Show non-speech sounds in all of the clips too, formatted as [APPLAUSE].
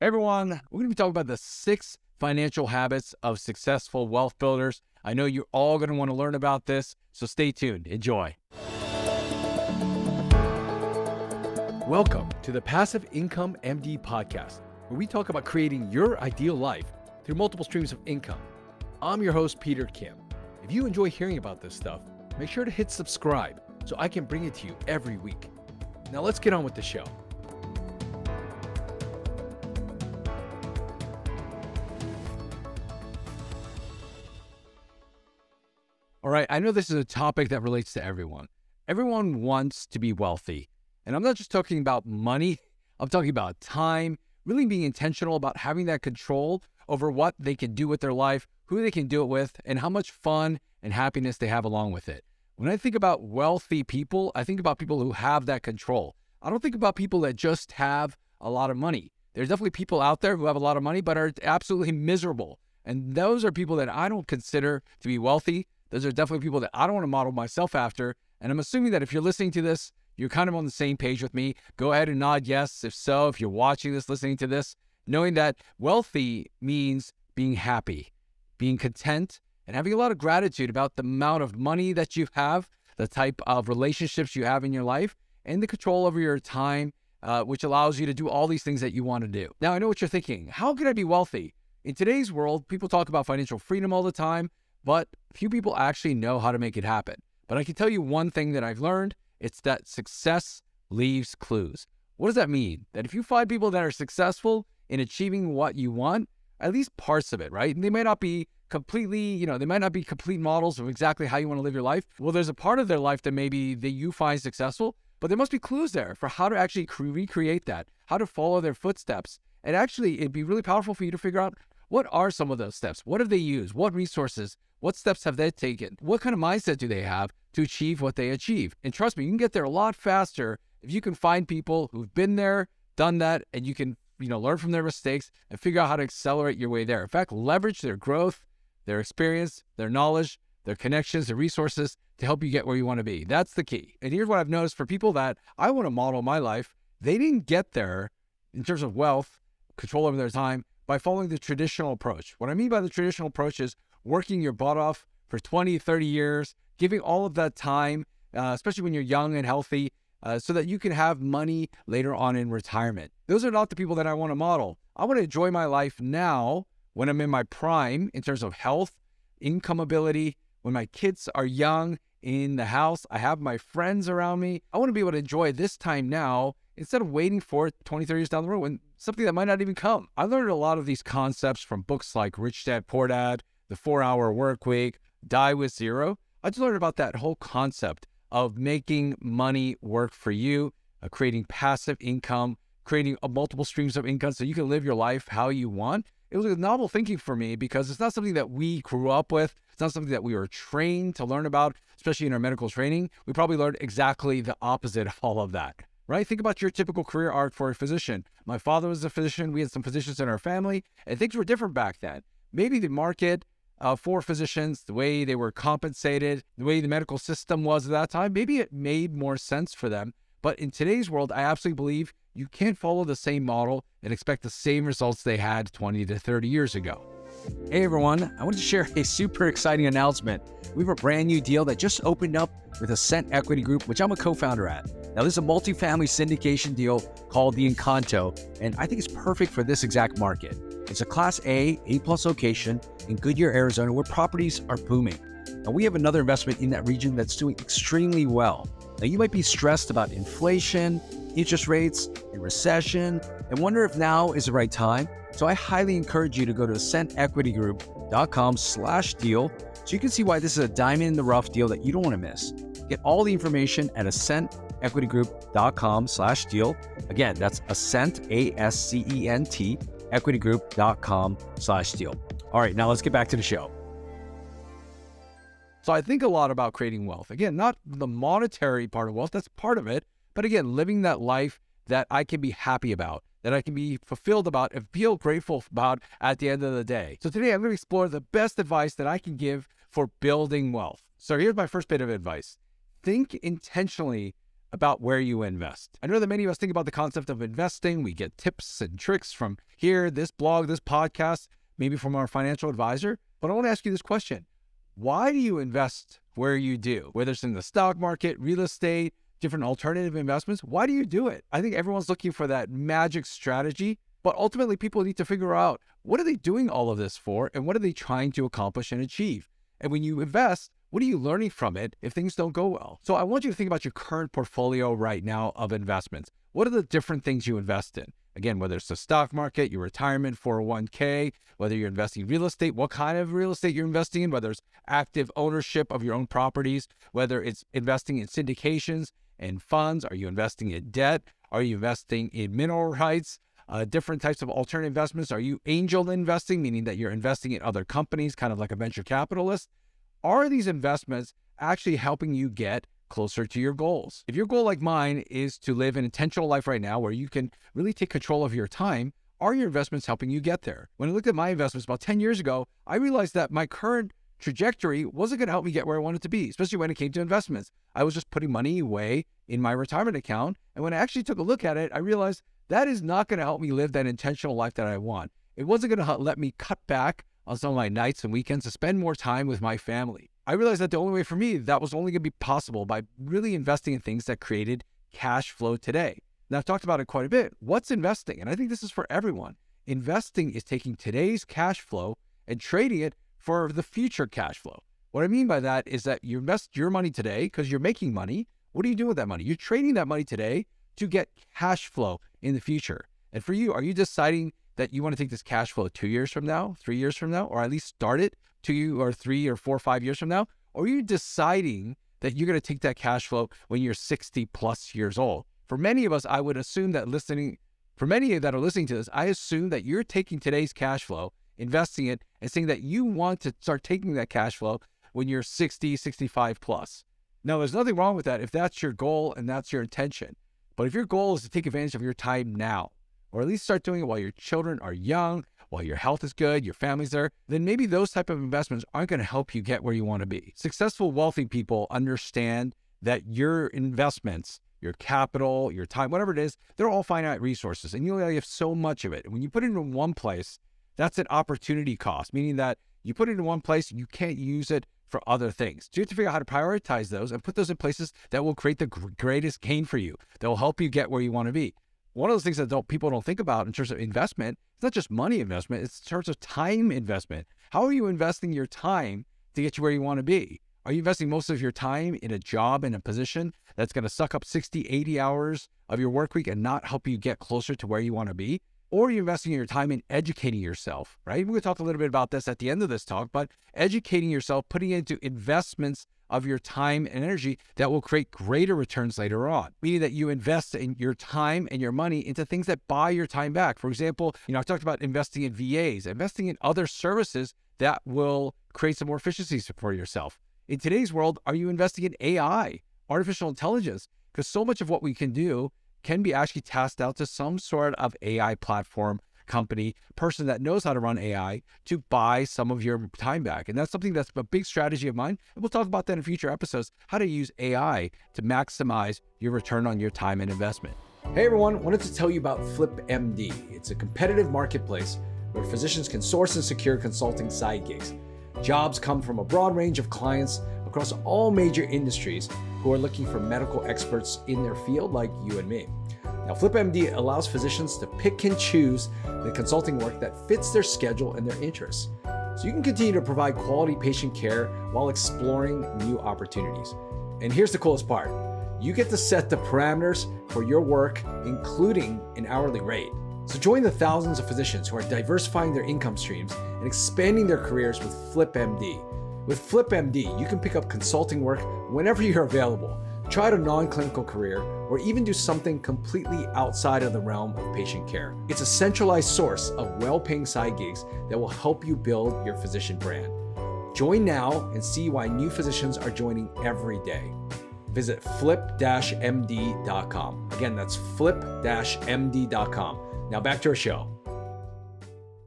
everyone, we're going to be talking about the six financial habits of successful wealth builders. I know you're all going to want to learn about this, so stay tuned. Enjoy. Welcome to the Passive Income MD podcast, where we talk about creating your ideal life through multiple streams of income. I'm your host, Peter Kim. If you enjoy hearing about this stuff, make sure to hit subscribe so I can bring it to you every week. Now, let's get on with the show. All right, I know this is a topic that relates to everyone. Everyone wants to be wealthy. And I'm not just talking about money, [LAUGHS] I'm talking about time, really being intentional about having that control over what they can do with their life, who they can do it with, and how much fun and happiness they have along with it. When I think about wealthy people, I think about people who have that control. I don't think about people that just have a lot of money. There's definitely people out there who have a lot of money but are absolutely miserable. And those are people that I don't consider to be wealthy. Those are definitely people that I don't want to model myself after. And I'm assuming that if you're listening to this, you're kind of on the same page with me. Go ahead and nod yes. If so, if you're watching this, listening to this, knowing that wealthy means being happy, being content, and having a lot of gratitude about the amount of money that you have, the type of relationships you have in your life, and the control over your time, uh, which allows you to do all these things that you want to do. Now, I know what you're thinking. How can I be wealthy? In today's world, people talk about financial freedom all the time, but few people actually know how to make it happen. But I can tell you one thing that I've learned it's that success leaves clues. What does that mean? That if you find people that are successful in achieving what you want, at least parts of it, right? And they might not be completely, you know, they might not be complete models of exactly how you want to live your life. Well, there's a part of their life that maybe that you find successful, but there must be clues there for how to actually cre- recreate that, how to follow their footsteps. And actually, it'd be really powerful for you to figure out what are some of those steps? What have they used? What resources? What steps have they taken? What kind of mindset do they have to achieve what they achieve? And trust me, you can get there a lot faster if you can find people who've been there, done that, and you can, you know, learn from their mistakes and figure out how to accelerate your way there. In fact, leverage their growth, their experience, their knowledge, their connections, their resources to help you get where you want to be. That's the key. And here's what I've noticed for people that I want to model my life, they didn't get there in terms of wealth, control over their time by following the traditional approach. What I mean by the traditional approach is working your butt off for 20, 30 years, giving all of that time, uh, especially when you're young and healthy, uh, so that you can have money later on in retirement. Those are not the people that I want to model. I want to enjoy my life now when I'm in my prime in terms of health, income ability, when my kids are young in the house, I have my friends around me. I want to be able to enjoy this time now instead of waiting for 20, 30 years down the road when something that might not even come. I learned a lot of these concepts from books like Rich Dad Poor Dad, The Four Hour Work Week, Die with Zero. I just learned about that whole concept of making money work for you, uh, creating passive income, creating uh, multiple streams of income so you can live your life how you want. It was a novel thinking for me because it's not something that we grew up with. It's not something that we were trained to learn about, especially in our medical training. We probably learned exactly the opposite of all of that, right? Think about your typical career arc for a physician. My father was a physician. We had some physicians in our family, and things were different back then. Maybe the market uh, for physicians, the way they were compensated, the way the medical system was at that time, maybe it made more sense for them. But in today's world, I absolutely believe you can't follow the same model and expect the same results they had 20 to 30 years ago. Hey everyone, I wanted to share a super exciting announcement. We have a brand new deal that just opened up with Ascent Equity Group, which I'm a co founder at. Now, this is a multifamily syndication deal called the Encanto, and I think it's perfect for this exact market. It's a Class A, A plus location in Goodyear, Arizona, where properties are booming. Now, we have another investment in that region that's doing extremely well. Now, you might be stressed about inflation, interest rates, and recession, and wonder if now is the right time. So I highly encourage you to go to ascentequitygroup.com slash deal so you can see why this is a diamond in the rough deal that you don't want to miss. Get all the information at ascentequitygroup.com slash deal. Again, that's ascent, A-S-C-E-N-T, equitygroup.com slash deal. All right, now let's get back to the show. So I think a lot about creating wealth. Again, not the monetary part of wealth, that's part of it. But again, living that life that I can be happy about, that I can be fulfilled about and feel grateful about at the end of the day. So today I'm going to explore the best advice that I can give for building wealth. So here's my first bit of advice think intentionally about where you invest. I know that many of us think about the concept of investing. We get tips and tricks from here, this blog, this podcast, maybe from our financial advisor. But I want to ask you this question Why do you invest where you do? Whether it's in the stock market, real estate, different alternative investments, why do you do it? I think everyone's looking for that magic strategy. But ultimately, people need to figure out what are they doing all of this for and what are they trying to accomplish and achieve? And when you invest, what are you learning from it if things don't go well? So I want you to think about your current portfolio right now of investments. What are the different things you invest in? Again, whether it's the stock market, your retirement, 401k, whether you're investing in real estate, what kind of real estate you're investing in, whether it's active ownership of your own properties, whether it's investing in syndications and funds, are you investing in debt? Are you investing in mineral rights? Uh, different types of alternative investments. Are you angel investing, meaning that you're investing in other companies, kind of like a venture capitalist? Are these investments actually helping you get closer to your goals? If your goal, like mine, is to live an intentional life right now where you can really take control of your time, are your investments helping you get there? When I looked at my investments about 10 years ago, I realized that my current trajectory wasn't going to help me get where I wanted to be, especially when it came to investments. I was just putting money away in my retirement account. And when I actually took a look at it, I realized that is not going to help me live that intentional life that I want. It wasn't going to let me cut back on some of my nights and weekends to spend more time with my family. I realized that the only way for me that was only going to be possible by really investing in things that created cash flow today. Now, I've talked about it quite a bit. What's investing? And I think this is for everyone. Investing is taking today's cash flow and trading it for the future cash flow. What I mean by that is that you invest your money today because you're making money. What are you doing with that money? You're trading that money today to get cash flow in the future. And for you, are you deciding that you want to take this cash flow two years from now, three years from now, or at least start it two or three or four or five years from now? Or are you deciding that you're going to take that cash flow when you're 60 plus years old? For many of us, I would assume that listening, for many of that are listening to this, I assume that you're taking today's cash flow, investing it, and saying that you want to start taking that cash flow when you're 60, 65 plus. Now, there's nothing wrong with that if that's your goal and that's your intention. But if your goal is to take advantage of your time now, or at least start doing it while your children are young, while your health is good, your family's there, then maybe those type of investments aren't going to help you get where you want to be. Successful wealthy people understand that your investments, your capital, your time, whatever it is, they're all finite resources and you only have so much of it. And when you put it in one place, that's an opportunity cost, meaning that you put it in one place, you can't use it for other things. So you have to figure out how to prioritize those and put those in places that will create the greatest gain for you, that will help you get where you want to be one of those things that don't, people don't think about in terms of investment, it's not just money investment, it's in terms of time investment. How are you investing your time to get you where you want to be? Are you investing most of your time in a job, in a position that's going to suck up 60, 80 hours of your work week and not help you get closer to where you want to be? Or are you investing your time in educating yourself, right? We're going to talk a little bit about this at the end of this talk, but educating yourself, putting into investments of your time and energy that will create greater returns later on. Meaning that you invest in your time and your money into things that buy your time back. For example, you know, I talked about investing in VAs, investing in other services that will create some more efficiencies for yourself. In today's world, are you investing in AI, artificial intelligence? Because so much of what we can do can be actually tasked out to some sort of AI platform company, person that knows how to run AI to buy some of your time back. And that's something that's a big strategy of mine. And we'll talk about that in future episodes how to use AI to maximize your return on your time and investment. Hey everyone, wanted to tell you about FlipMD. It's a competitive marketplace where physicians can source and secure consulting side gigs. Jobs come from a broad range of clients across all major industries who are looking for medical experts in their field, like you and me. Now, FlipMD allows physicians to pick and choose the consulting work that fits their schedule and their interests. So you can continue to provide quality patient care while exploring new opportunities. And here's the coolest part you get to set the parameters for your work, including an hourly rate. So join the thousands of physicians who are diversifying their income streams and expanding their careers with FlipMD. With FlipMD, you can pick up consulting work whenever you're available, try a non clinical career, or even do something completely outside of the realm of patient care. It's a centralized source of well paying side gigs that will help you build your physician brand. Join now and see why new physicians are joining every day. Visit flip-md.com. Again, that's flip-md.com. Now back to our show.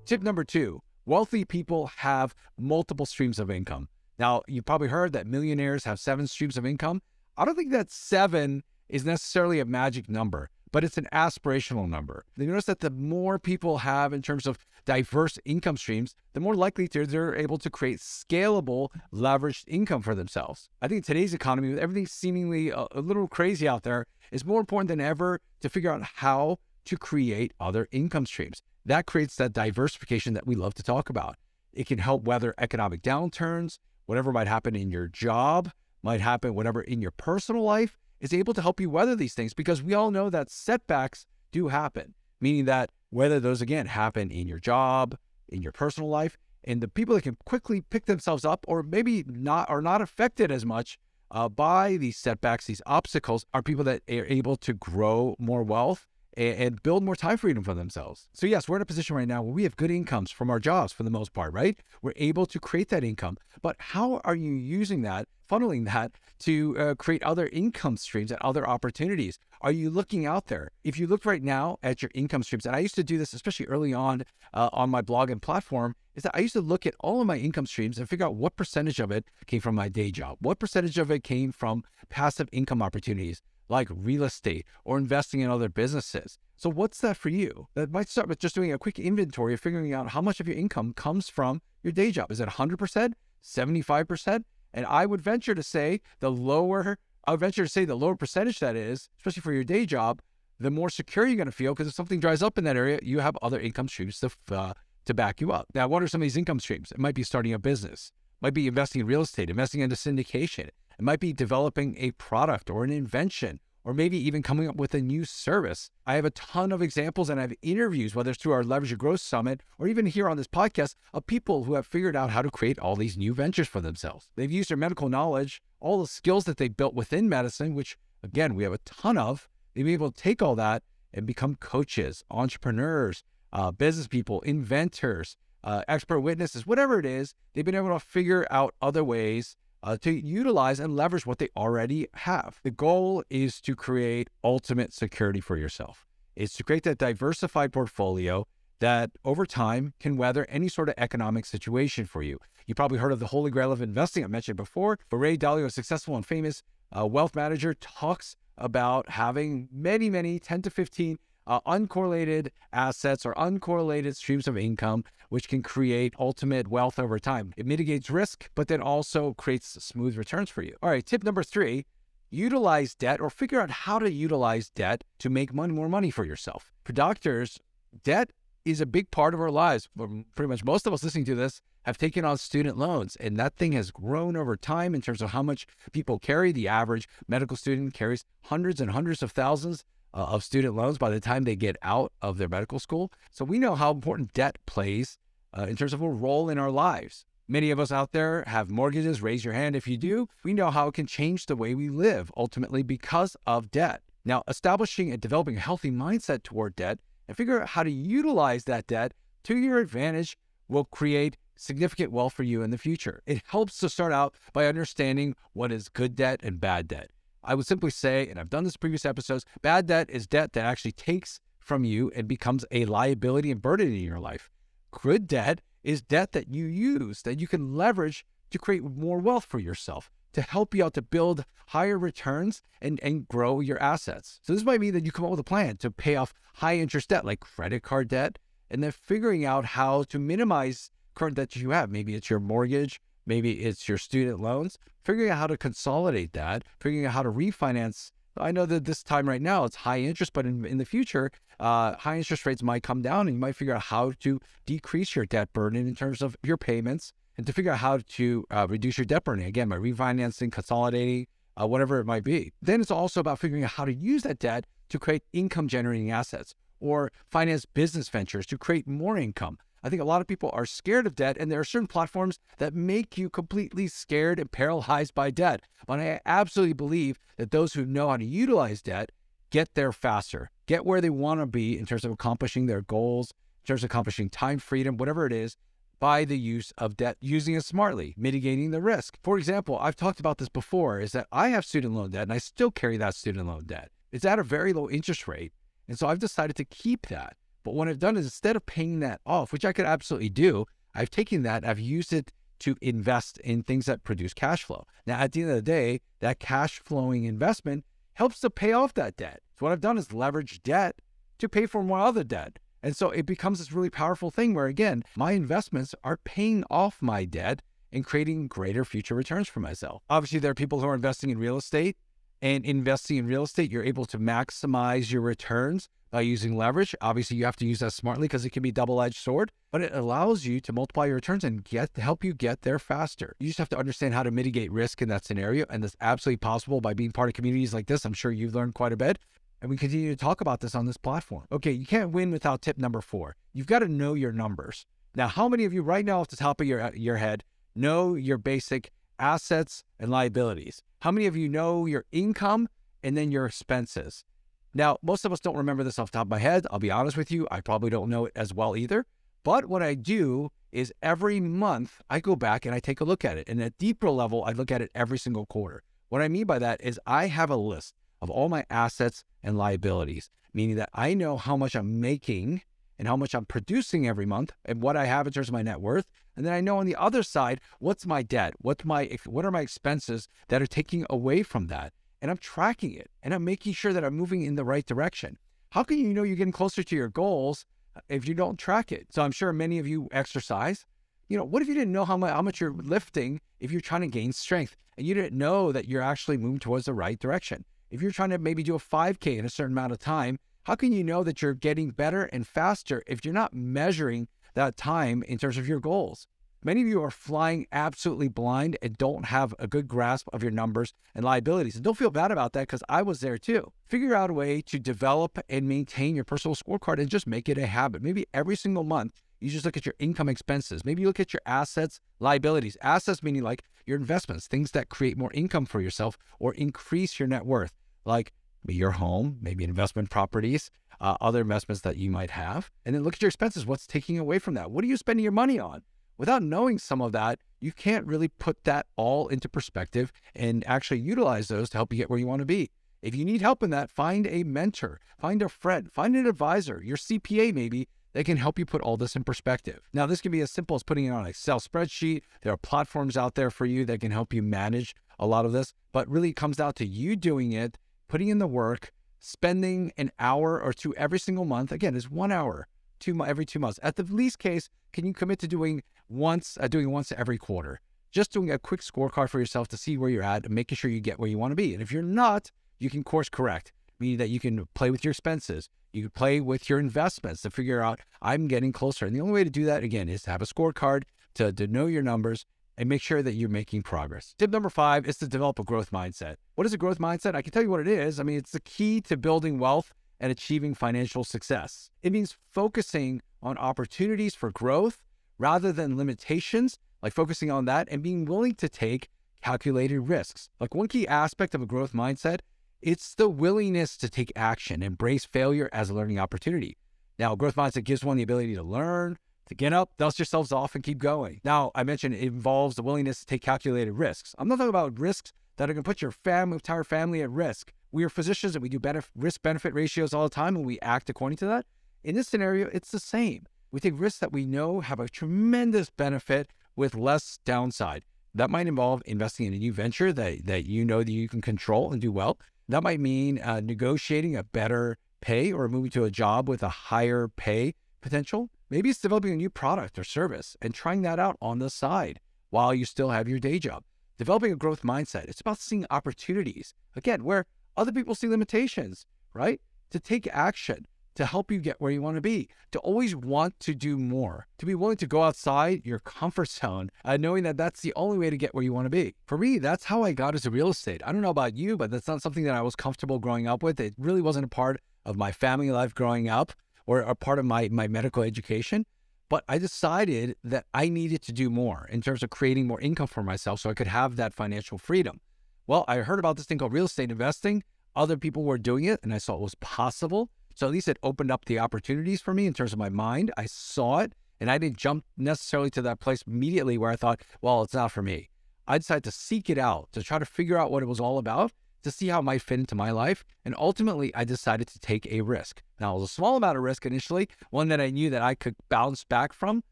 Tip number two wealthy people have multiple streams of income. Now, you've probably heard that millionaires have seven streams of income. I don't think that seven is necessarily a magic number, but it's an aspirational number. You notice that the more people have in terms of diverse income streams, the more likely they're able to create scalable, leveraged income for themselves. I think today's economy, with everything seemingly a, a little crazy out there, is more important than ever to figure out how to create other income streams. That creates that diversification that we love to talk about. It can help weather economic downturns, whatever might happen in your job, might happen, whatever in your personal life is able to help you weather these things because we all know that setbacks do happen, meaning that whether those again happen in your job, in your personal life, and the people that can quickly pick themselves up or maybe not are not affected as much uh, by these setbacks, these obstacles, are people that are able to grow more wealth and build more time freedom for themselves. So, yes, we're in a position right now where we have good incomes from our jobs for the most part, right? We're able to create that income. But how are you using that, funneling that to uh, create other income streams and other opportunities? Are you looking out there? If you look right now at your income streams, and I used to do this especially early on uh, on my blog and platform, is that I used to look at all of my income streams and figure out what percentage of it came from my day job, what percentage of it came from passive income opportunities, like real estate or investing in other businesses. So, what's that for you? That might start with just doing a quick inventory of figuring out how much of your income comes from your day job. Is it 100%, 75%? And I would venture to say the lower, I would venture to say the lower percentage that is, especially for your day job, the more secure you're going to feel because if something dries up in that area, you have other income streams to, uh, to back you up. Now, what are some of these income streams? It might be starting a business, might be investing in real estate, investing into syndication, it might be developing a product or an invention, or maybe even coming up with a new service. I have a ton of examples and I have interviews, whether it's through our Leverage Your Growth Summit or even here on this podcast, of people who have figured out how to create all these new ventures for themselves. They've used their medical knowledge, all the skills that they built within medicine, which again, we have a ton of. They've been able to take all that and become coaches, entrepreneurs, uh, business people, inventors, uh, expert witnesses, whatever it is. They've been able to figure out other ways uh, to utilize and leverage what they already have. The goal is to create ultimate security for yourself. It's to create that diversified portfolio that over time can weather any sort of economic situation for you. You probably heard of the holy grail of investing I mentioned before, but Ray Dalio, a successful and famous uh, wealth manager, talks about having many, many 10 to 15 uh, uncorrelated assets or uncorrelated streams of income, which can create ultimate wealth over time. It mitigates risk, but then also creates smooth returns for you. All right, tip number three utilize debt or figure out how to utilize debt to make money, more money for yourself. For doctors, debt is a big part of our lives. Pretty much most of us listening to this have taken on student loans, and that thing has grown over time in terms of how much people carry. The average medical student carries hundreds and hundreds of thousands uh, of student loans by the time they get out of their medical school. So we know how important debt plays uh, in terms of a role in our lives. Many of us out there have mortgages. Raise your hand if you do. We know how it can change the way we live ultimately because of debt. Now, establishing and developing a healthy mindset toward debt and figure out how to utilize that debt to your advantage will create significant wealth for you in the future. It helps to start out by understanding what is good debt and bad debt. I would simply say, and I've done this in previous episodes, bad debt is debt that actually takes from you and becomes a liability and burden in your life. Good debt is debt that you use, that you can leverage to create more wealth for yourself, to help you out to build higher returns and, and grow your assets. So this might mean that you come up with a plan to pay off high interest debt like credit card debt, and then figuring out how to minimize current debt you have. Maybe it's your mortgage, maybe it's your student loans, figuring out how to consolidate that, figuring out how to refinance. I know that this time right now it's high interest, but in, in the future, uh, high interest rates might come down and you might figure out how to decrease your debt burden in terms of your payments and to figure out how to uh, reduce your debt burden again by refinancing, consolidating, uh, whatever it might be. Then it's also about figuring out how to use that debt to create income generating assets or finance business ventures to create more income. I think a lot of people are scared of debt, and there are certain platforms that make you completely scared and paralyzed by debt. But I absolutely believe that those who know how to utilize debt get there faster, get where they want to be in terms of accomplishing their goals, in terms of accomplishing time freedom, whatever it is, by the use of debt, using it smartly, mitigating the risk. For example, I've talked about this before, is that I have student loan debt and I still carry that student loan debt. It's at a very low interest rate. And so I've decided to keep that. But what I've done is instead of paying that off, which I could absolutely do, I've taken that, I've used it to invest in things that produce cash flow. Now, at the end of the day, that cash flowing investment helps to pay off that debt. So what I've done is leverage debt to pay for more other debt. And so it becomes this really powerful thing where, again, my investments are paying off my debt and creating greater future returns for myself. Obviously, there are people who are investing in real estate, and investing in real estate, you're able to maximize your returns by using leverage. Obviously, you have to use that smartly because it can be double-edged sword, but it allows you to multiply your returns and get help you get there faster. You just have to understand how to mitigate risk in that scenario, and that's absolutely possible by being part of communities like this. I'm sure you've learned quite a bit. And we continue to talk about this on this platform. Okay, you can't win without tip number four. You've got to know your numbers. Now, how many of you right now off the top of your, your head know your basic assets and liabilities? How many of you know your income and then your expenses? Now, most of us don't remember this off the top of my head. I'll be honest with you. I probably don't know it as well either. But what I do is every month I go back and I take a look at it. And at deeper level, I look at it every single quarter. What I mean by that is I have a list of all my assets and liabilities, meaning that I know how much I'm making and how much I'm producing every month and what I have in terms of my net worth. And then I know on the other side, what's my debt? What's my what are my expenses that are taking away from that? And I'm tracking it and I'm making sure that I'm moving in the right direction. How can you know you're getting closer to your goals if you don't track it? So I'm sure many of you exercise. You know, what if you didn't know how much, how much you're lifting if you're trying to gain strength and you didn't know that you're actually moving towards the right direction? If you're trying to maybe do a 5K in a certain amount of time, how can you know that you're getting better and faster if you're not measuring that time in terms of your goals? Many of you are flying absolutely blind and don't have a good grasp of your numbers and liabilities. And don't feel bad about that because I was there too. Figure out a way to develop and maintain your personal scorecard and just make it a habit. Maybe every single month, you just look at your income expenses. Maybe you look at your assets, liabilities. Assets meaning like your investments, things that create more income for yourself or increase your net worth like your home, maybe investment properties, uh, other investments that you might have. And then look at your expenses. What's taking away from that? What are you spending your money on? Without knowing some of that, you can't really put that all into perspective and actually utilize those to help you get where you want to be. If you need help in that, find a mentor, find a friend, find an advisor, your CPA maybe, that can help you put all this in perspective. Now, this can be as simple as putting it on an Excel spreadsheet. There are platforms out there for you that can help you manage a lot of this, but really it comes down to you doing it putting in the work, spending an hour or two every single month. Again, is one hour two every two months. At the least case, can you commit to doing once, uh, doing once every quarter? Just doing a quick scorecard for yourself to see where you're at and making sure you get where you want to be. And if you're not, you can course correct, meaning that you can play with your expenses. You can play with your investments to figure out I'm getting closer. And the only way to do that again is to have a scorecard to, to know your numbers and make sure that you're making progress. Tip number five is to develop a growth mindset. What is a growth mindset? I can tell you what it is. I mean, it's the key to building wealth and achieving financial success. It means focusing on opportunities for growth rather than limitations, like focusing on that and being willing to take calculated risks. Like one key aspect of a growth mindset, it's the willingness to take action, embrace failure as a learning opportunity. Now, growth mindset gives one the ability to learn, to get up, dust yourselves off, and keep going. Now, I mentioned it involves the willingness to take calculated risks. I'm not talking about risks that are going to put your family, entire family at risk. We are physicians and we do benef- risk benefit ratios all the time and we act according to that. In this scenario, it's the same. We take risks that we know have a tremendous benefit with less downside. That might involve investing in a new venture that, that you know that you can control and do well. That might mean uh, negotiating a better pay or moving to a job with a higher pay potential. Maybe it's developing a new product or service and trying that out on the side while you still have your day job. Developing a growth mindset. It's about seeing opportunities, again, where other people see limitations, right? To take action, to help you get where you want to be, to always want to do more, to be willing to go outside your comfort [LAUGHS] zone, uh, knowing that that's the only way to get where you want to be. For me, that's how I got into real estate. I don't know about you, but that's not something that I was comfortable growing up with. It really wasn't a part of my family life growing up or a part of my, my medical education. But I decided that I needed to do more in terms of creating more income for myself so I could have that financial freedom. Well, I heard about this thing called real estate investing. Other people were doing it and I saw it was possible. So at least it opened up the opportunities for me in terms of my mind. I saw it and I didn't jump necessarily to that place immediately where I thought, well, it's not for me. I decided to seek it out, to try to figure out what it was all about to see how it might fit into my life. And ultimately, I decided to take a risk. Now, it was a small amount of risk initially, one that I knew that I could bounce back from.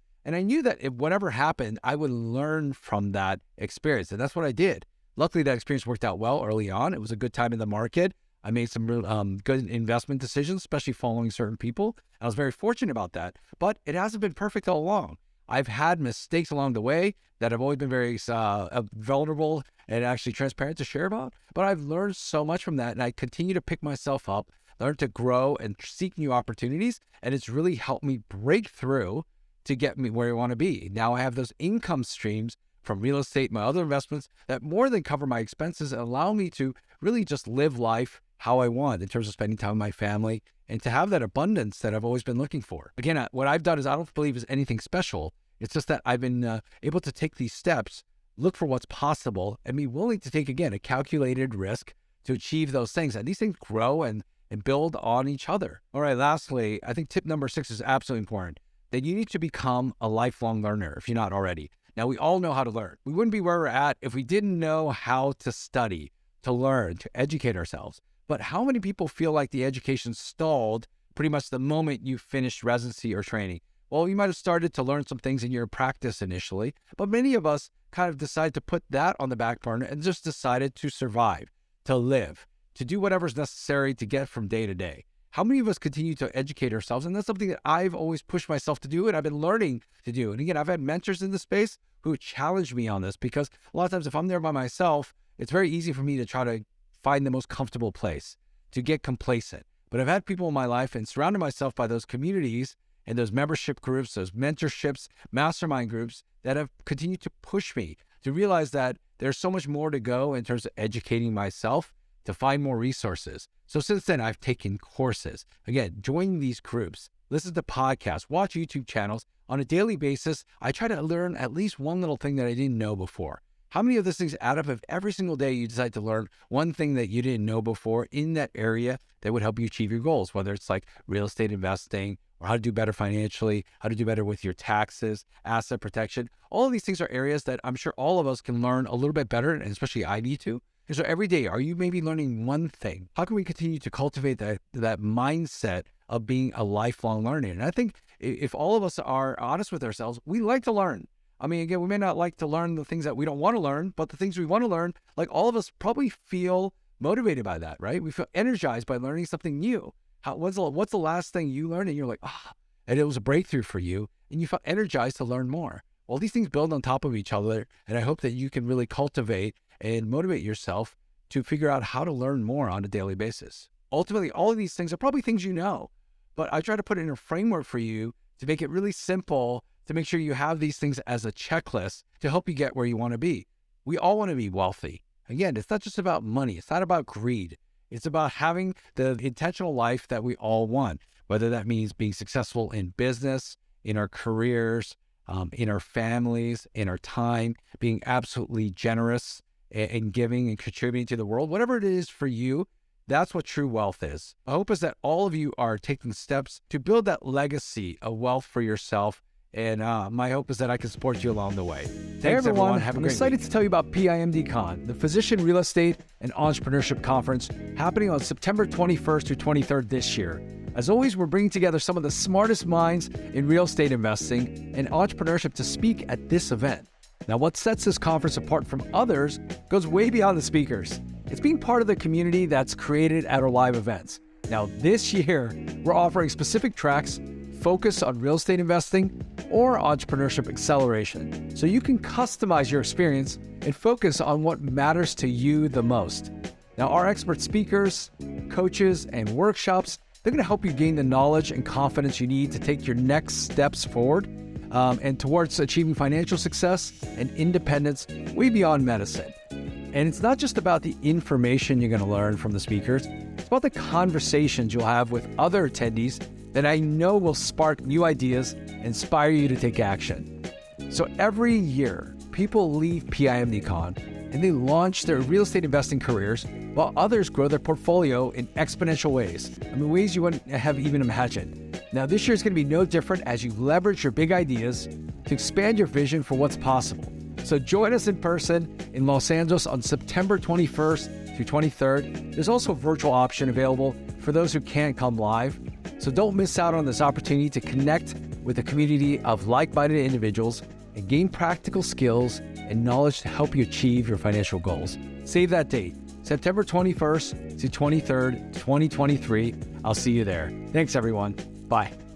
And I knew that if whatever happened, I would learn from that experience. And that's what I did. Luckily, that experience worked out well early on. It was a good time in the market. I made some um, good investment decisions, especially following certain people. I was very fortunate about that, but it hasn't been perfect all along. I've had mistakes along the way that I've always been very uh, vulnerable and actually transparent to share about. But I've learned so much from that, and I continue to pick myself up, learn to grow, and seek new opportunities. And it's really helped me break through to get me where I want to be. Now I have those income streams from real estate, my other investments that more than cover my expenses and allow me to really just live life how I want in terms of spending time with my family and to have that abundance that I've always been looking for. Again, what I've done is I don't believe is anything special. It's just that I've been uh, able to take these steps, look for what's possible, and be willing to take, again, a calculated risk to achieve those things. And these things grow and, and build on each other. All right, lastly, I think tip number six is absolutely important that you need to become a lifelong learner if you're not already. Now, we all know how to learn. We wouldn't be where we're at if we didn't know how to study, to learn, to educate ourselves. But how many people feel like the education stalled pretty much the moment you finished residency or training? Well, you might have started to learn some things in your practice initially, but many of us kind of decided to put that on the back burner and just decided to survive, to live, to do whatever's necessary to get from day to day. How many of us continue to educate ourselves? And that's something that I've always pushed myself to do and I've been learning to do. And again, I've had mentors in the space who challenged me on this because a lot of times if I'm there by myself, it's very easy for me to try to find the most comfortable place, to get complacent. But I've had people in my life and surrounded myself by those communities and those membership groups, those mentorships, mastermind groups that have continued to push me to realize that there's so much more to go in terms of educating myself to find more resources. So since then, I've taken courses. Again, join these groups, listen to podcasts, watch YouTube channels. On a daily basis, I try to learn at least one little thing that I didn't know before. How many of those things add up if every single day you decide to learn one thing that you didn't know before in that area that would help you achieve your goals, whether it's like real estate investing or how to do better financially, how to do better with your taxes, asset protection. All of these things are areas that I'm sure all of us can learn a little bit better, and especially I need to. And so every day, are you maybe learning one thing? How can we continue to cultivate that that mindset of being a lifelong learner? And I think if all of us are honest with ourselves, we like to learn. I mean, again, we may not like to learn the things that we don't want to learn, but the things we want to learn, like all of us probably feel motivated by that, right? We feel energized by learning something new. How, what's, the, what's the last thing you learned? And you're like, ah, and it was a breakthrough for you, and you felt energized to learn more. Well, these things build on top of each other, and I hope that you can really cultivate and motivate yourself to figure out how to learn more on a daily basis. Ultimately, all of these things are probably things you know, but I try to put in a framework for you to make it really simple to make sure you have these things as a checklist to help you get where you want to be. We all want to be wealthy. Again, it's not just about money, it's not about greed. It's about having the intentional life that we all want, whether that means being successful in business, in our careers, um, in our families, in our time, being absolutely generous and giving and contributing to the world, whatever it is for you, that's what true wealth is. My hope is that all of you are taking steps to build that legacy of wealth for yourself and uh, my hope is that I can support you along the way. Thanks, hey everyone. everyone. Have I'm excited week. to tell you about PIMDCon, the Physician Real Estate and Entrepreneurship Conference happening on September 21st through 23rd this year. As always, we're bringing together some of the smartest minds in real estate investing and entrepreneurship to speak at this event. Now, what sets this conference apart from others goes way beyond the speakers. It's being part of the community that's created at our live events. Now, this year, we're offering specific tracks focused on real estate investing or entrepreneurship acceleration so you can customize your experience and focus on what matters to you the most. Now, our expert speakers, coaches, and workshops, they're going to help you gain the knowledge and confidence you need to take your next steps forward um, and towards achieving financial success and independence way beyond medicine. And it's not just about the information you're going to learn from the speakers, it's about the conversations you'll have with other attendees that I know will spark new ideas and inspire you to take action. So every year, people leave PIMDCon and they launch their real estate investing careers while others grow their portfolio in exponential ways. I mean, ways you wouldn't have even imagined. Now, this year is going to be no different as you leverage your big ideas to expand your vision for what's possible. So join us in person in Los Angeles on September 21st through 23rd. There's also a virtual option available for those who can't come live. So don't miss out on this opportunity to connect with a community of like minded individuals and gain practical skills and knowledge to help you achieve your financial goals. Save that date September 21st to 23rd, 2023. I'll see you there. Thanks, everyone. Bye.